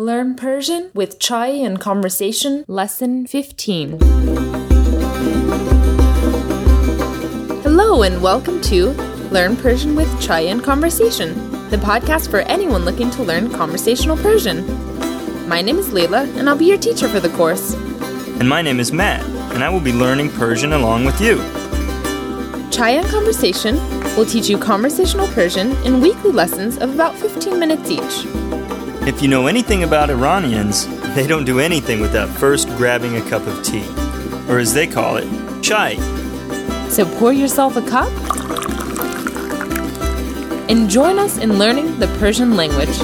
Learn Persian with Chai and Conversation, Lesson 15. Hello, and welcome to Learn Persian with Chai and Conversation, the podcast for anyone looking to learn conversational Persian. My name is Leila, and I'll be your teacher for the course. And my name is Matt, and I will be learning Persian along with you. Chai and Conversation will teach you conversational Persian in weekly lessons of about 15 minutes each. If you know anything about Iranians, they don't do anything without first grabbing a cup of tea, or as they call it, chai. So pour yourself a cup and join us in learning the Persian language.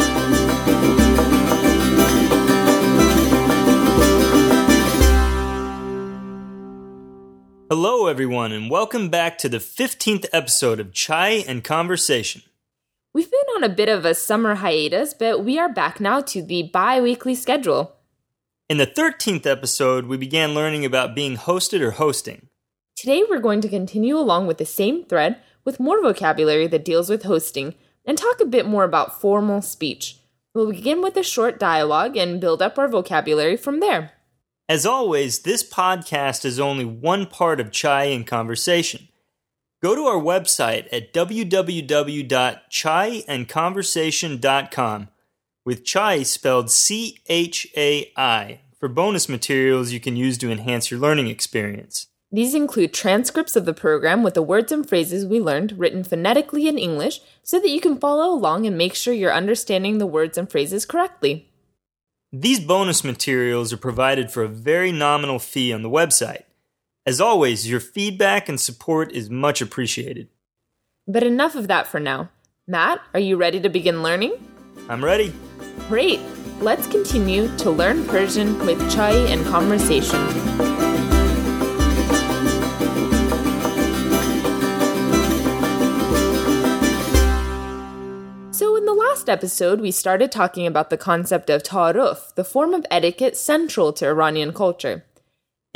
Hello, everyone, and welcome back to the 15th episode of Chai and Conversation. We've been on a bit of a summer hiatus, but we are back now to the bi weekly schedule. In the 13th episode, we began learning about being hosted or hosting. Today, we're going to continue along with the same thread with more vocabulary that deals with hosting and talk a bit more about formal speech. We'll begin with a short dialogue and build up our vocabulary from there. As always, this podcast is only one part of Chai and Conversation. Go to our website at www.chaiandconversation.com with chai spelled C H A I for bonus materials you can use to enhance your learning experience. These include transcripts of the program with the words and phrases we learned written phonetically in English so that you can follow along and make sure you're understanding the words and phrases correctly. These bonus materials are provided for a very nominal fee on the website. As always, your feedback and support is much appreciated. But enough of that for now. Matt, are you ready to begin learning? I'm ready. Great! Let's continue to learn Persian with Chai and Conversation. So, in the last episode, we started talking about the concept of ta'aruf, the form of etiquette central to Iranian culture.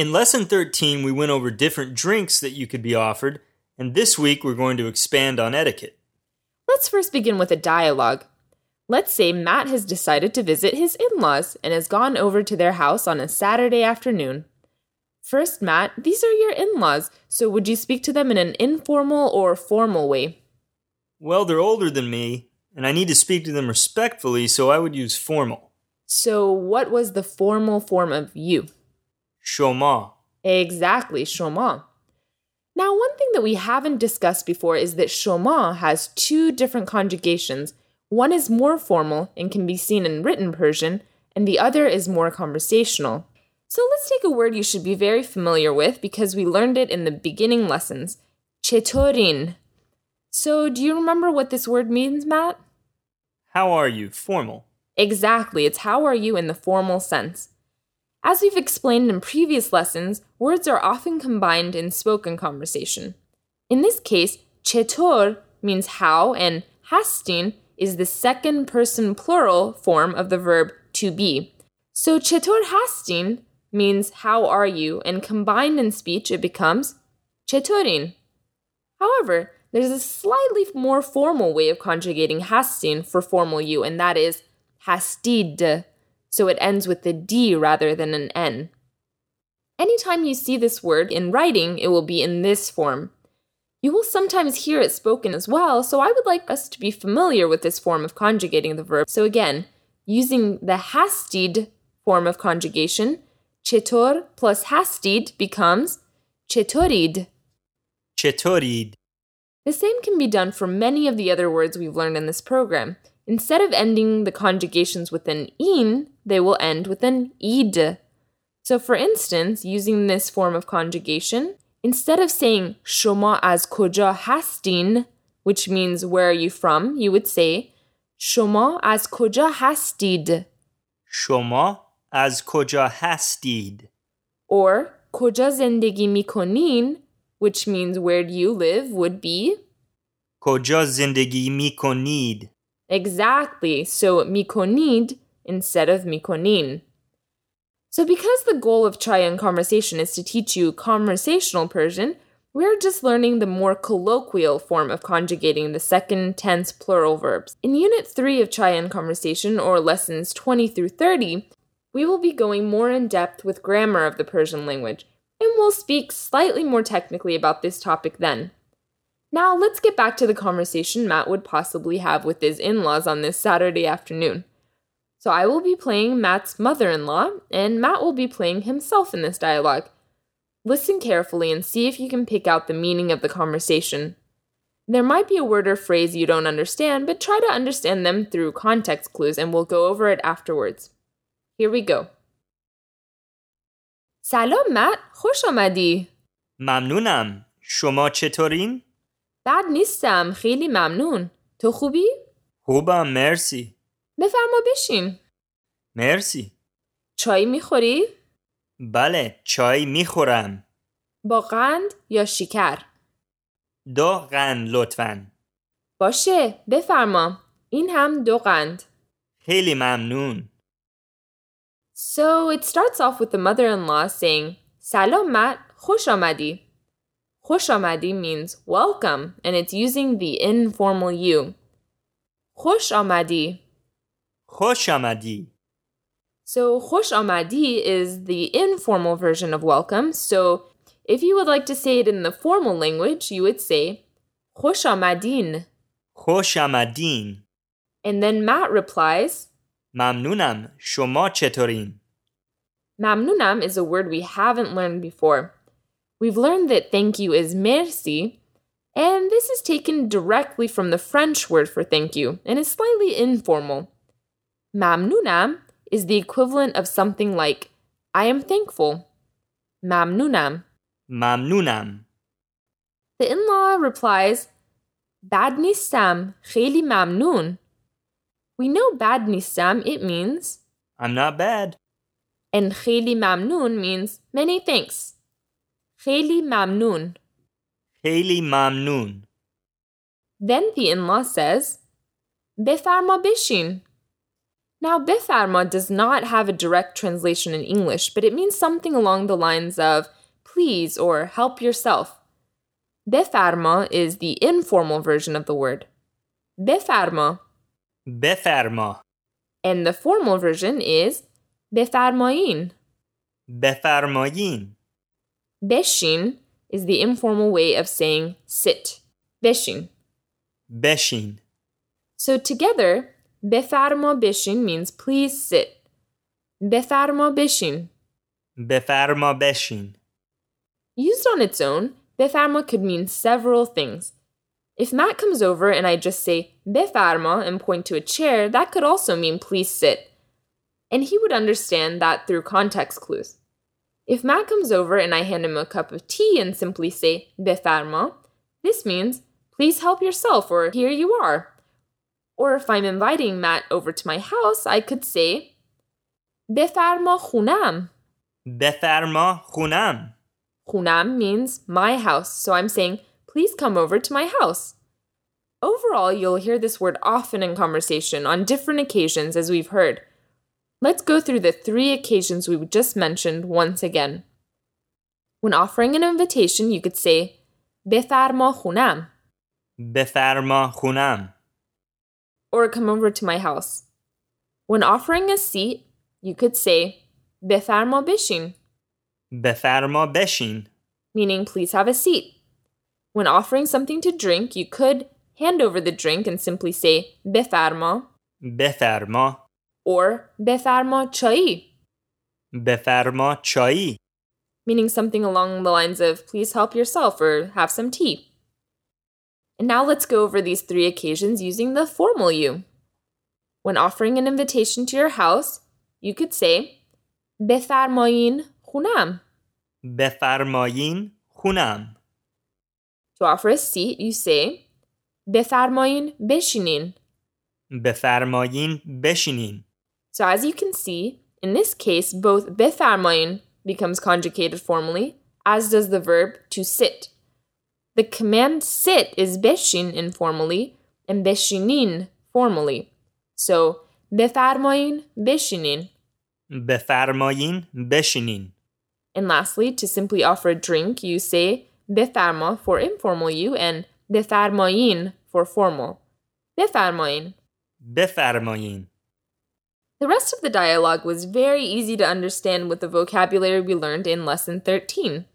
In lesson 13, we went over different drinks that you could be offered, and this week we're going to expand on etiquette. Let's first begin with a dialogue. Let's say Matt has decided to visit his in laws and has gone over to their house on a Saturday afternoon. First, Matt, these are your in laws, so would you speak to them in an informal or formal way? Well, they're older than me, and I need to speak to them respectfully, so I would use formal. So, what was the formal form of you? Shoma. Exactly, shoma. Now, one thing that we haven't discussed before is that shoma has two different conjugations. One is more formal and can be seen in written Persian, and the other is more conversational. So let's take a word you should be very familiar with because we learned it in the beginning lessons. Chetorin. So, do you remember what this word means, Matt? How are you? Formal. Exactly, it's how are you in the formal sense. As we've explained in previous lessons, words are often combined in spoken conversation. In this case, chetor means how, and hastin is the second person plural form of the verb to be. So chetor hastin means how are you, and combined in speech it becomes chetorin. However, there's a slightly more formal way of conjugating hastin for formal you, and that is hastid so it ends with the D rather than an N. Anytime you see this word in writing, it will be in this form. You will sometimes hear it spoken as well, so I would like us to be familiar with this form of conjugating the verb. So again, using the hastid form of conjugation, chetor plus hastid becomes chetorid. Chetorid. The same can be done for many of the other words we've learned in this program. Instead of ending the conjugations with an in, they will end with an id. So, for instance, using this form of conjugation, instead of saying shoma az koja hastin, which means where are you from, you would say shoma az koja hastid. Shoma az koja hastid. Or koja zendegi mikonin, which means where do you live, would be koja zindagi mikonid. Exactly. So mikonid instead of mikonin. So because the goal of Chai and conversation is to teach you conversational Persian, we're just learning the more colloquial form of conjugating the second tense plural verbs. In Unit 3 of Chai and Conversation, or lessons 20 through 30, we will be going more in depth with grammar of the Persian language, and we'll speak slightly more technically about this topic then. Now, let's get back to the conversation Matt would possibly have with his in laws on this Saturday afternoon. So, I will be playing Matt's mother in law, and Matt will be playing himself in this dialogue. Listen carefully and see if you can pick out the meaning of the conversation. There might be a word or phrase you don't understand, but try to understand them through context clues and we'll go over it afterwards. Here we go. سلام مت خوش آمدی ممنونم. شما چطورین؟ بد نیستم خیلی ممنون تو خوبی؟ خوبم مرسی. بفرما بشین مرسی. چای می‌خوری؟ بله چای می‌خورم. با قند یا شکر؟ دو قند لطفا. باشه بفرما این هم دو قند خیلی ممنون. So it starts off with the mother-in-law saying سلام مت خوش آمدی خوش آمدی means welcome and it's using the informal you خوش آمدی خوش آمدی. So خوش آمدی is the informal version of welcome. So if you would like to say it in the formal language, you would say خوش آمدین. خوش آمدین. And then Matt replies, ممنونم. شما چطورین؟ ممنونم is a word we haven't learned before. We've learned that thank you is merci, and this is taken directly from the French word for thank you and is slightly informal. Mamnuna is the equivalent of something like I am thankful. Mamnunam. Mamnunam. The in law replies, Bad nisam, kheli mamnun. We know bad nisam, it means, I'm not bad. And kheli mamnun means many thanks. خیلی ممنون. خیلی ممنون. Then the in-law says, بفرما بشین. Now, بفرما does not have a direct translation in English, but it means something along the lines of please or help yourself. بفرما is the informal version of the word. بفرما. بفرما. And the formal version is بفرمایین. بفرمایین. Beshin is the informal way of saying sit. Beshin. Beshin. So together, befarmo beshin means please sit. Befarmo beshin. Befarmo beshin. Used on its own, befarmo could mean several things. If Matt comes over and I just say befarmo and point to a chair, that could also mean please sit. And he would understand that through context clues. If Matt comes over and I hand him a cup of tea and simply say, Befarma, this means, please help yourself or here you are. Or if I'm inviting Matt over to my house, I could say, Befarma Hunam. Befarma Hunam. Khunam means my house, so I'm saying, please come over to my house. Overall, you'll hear this word often in conversation on different occasions, as we've heard. Let's go through the three occasions we just mentioned once again. When offering an invitation, you could say, بفرما خونم, بفرما خونم. or come over to my house. When offering a seat, you could say, بفرما بشین, بفرما بشین. meaning please have a seat. When offering something to drink, you could hand over the drink and simply say بفرما بفرما. or بفرما چایی, بفرما چایی. meaning something along the lines of please help yourself or have some tea. And now let's go over these three occasions using the formal you. When offering an invitation to your house, you could say بفرمایین خونم. بفرمایین خونم. To offer a seat, you say بفرمایین بشینین. بفرمایین بشینین. So as you can see, in this case, both بفرمایین becomes conjugated formally, as does the verb to sit. The command sit is بشین informally and بشینین formally. So بفرمایین بشینین. بفرمایین بشینین. And lastly, to simply offer a drink, you say بفرما for informal you and بفرمایین for formal. بفرمایین. بفرمایین. The rest of the dialogue was very easy to understand with the vocabulary we learned in lesson 13.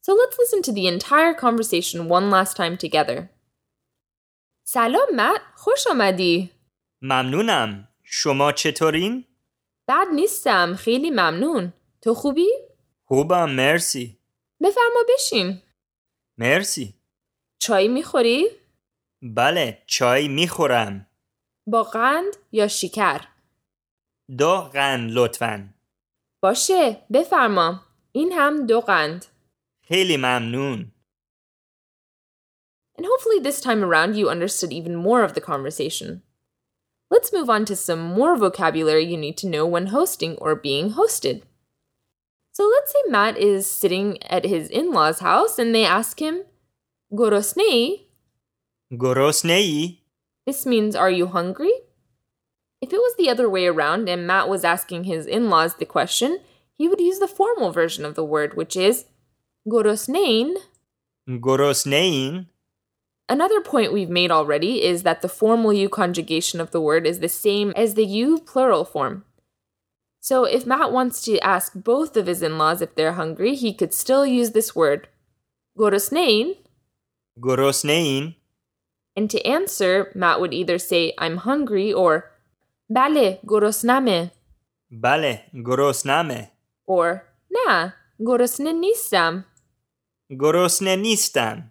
So let's listen to the entire conversation one last time together. سلام مت خوش آمدی ممنونم. شما چطورین؟ بد نیستم خیلی ممنون تو خوبی؟ خوبم مرسی. بفرما بشین مرسی. چای میخوری؟ بله چای میخورم. با قند یا شکر؟ دو قند لطفا. باشه بفرما این هم دو قند خیلی ممنون. And hopefully this time around you understood even more of the conversation. Let's move on to some more vocabulary you need to know when hosting or being hosted. So let's say Matt is sitting at his in law's house and they ask him, Gorosnei? گرسنه‌ای؟ This means, Are you hungry? If it was the other way around and Matt was asking his in laws the question, he would use the formal version of the word, which is gorosnein. Gorosnein. Another point we've made already is that the formal u conjugation of the word is the same as the u plural form. So if Matt wants to ask both of his in-laws if they're hungry, he could still use this word, gorosnein. Gorosnein. And to answer, Matt would either say I'm hungry or Bale, gorosname. Bale, gorosname. or na, gorosne نیستم Gorosne نیستم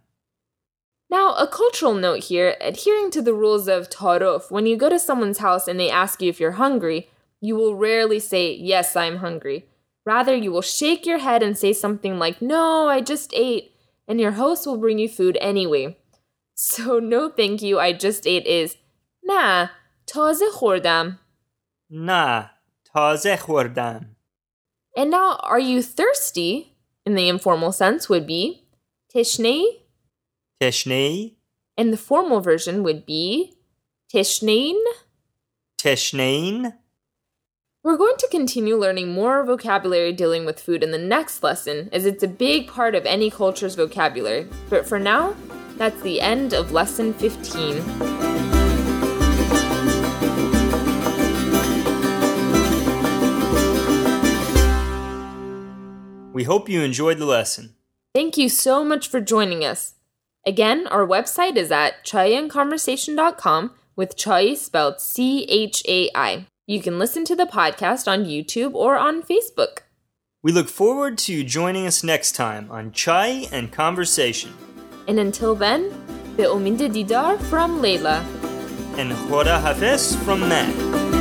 Now, a cultural note here adhering to the rules of ta'aruf, when you go to someone's house and they ask you if you're hungry, you will rarely say, Yes, I'm hungry. Rather, you will shake your head and say something like, No, I just ate, and your host will bring you food anyway. So, no thank you, I just ate is, Nah, taze khordam. نه تازه خوردم. And now, are you thirsty? In the informal sense, would be tishnei, تشنه‌ای؟ and the formal version would be tishnein. تشنه‌این؟ We're going to continue learning more vocabulary dealing with food in the next lesson, as it's a big part of any culture's vocabulary. But for now, that's the end of lesson 15. We hope you enjoyed the lesson. Thank you so much for joining us. Again, our website is at chaiandconversation.com with chai spelled C H A I. You can listen to the podcast on YouTube or on Facebook. We look forward to you joining us next time on Chai and Conversation. And until then, be uminde didar from Leila. And Khora Hafiz from Matt.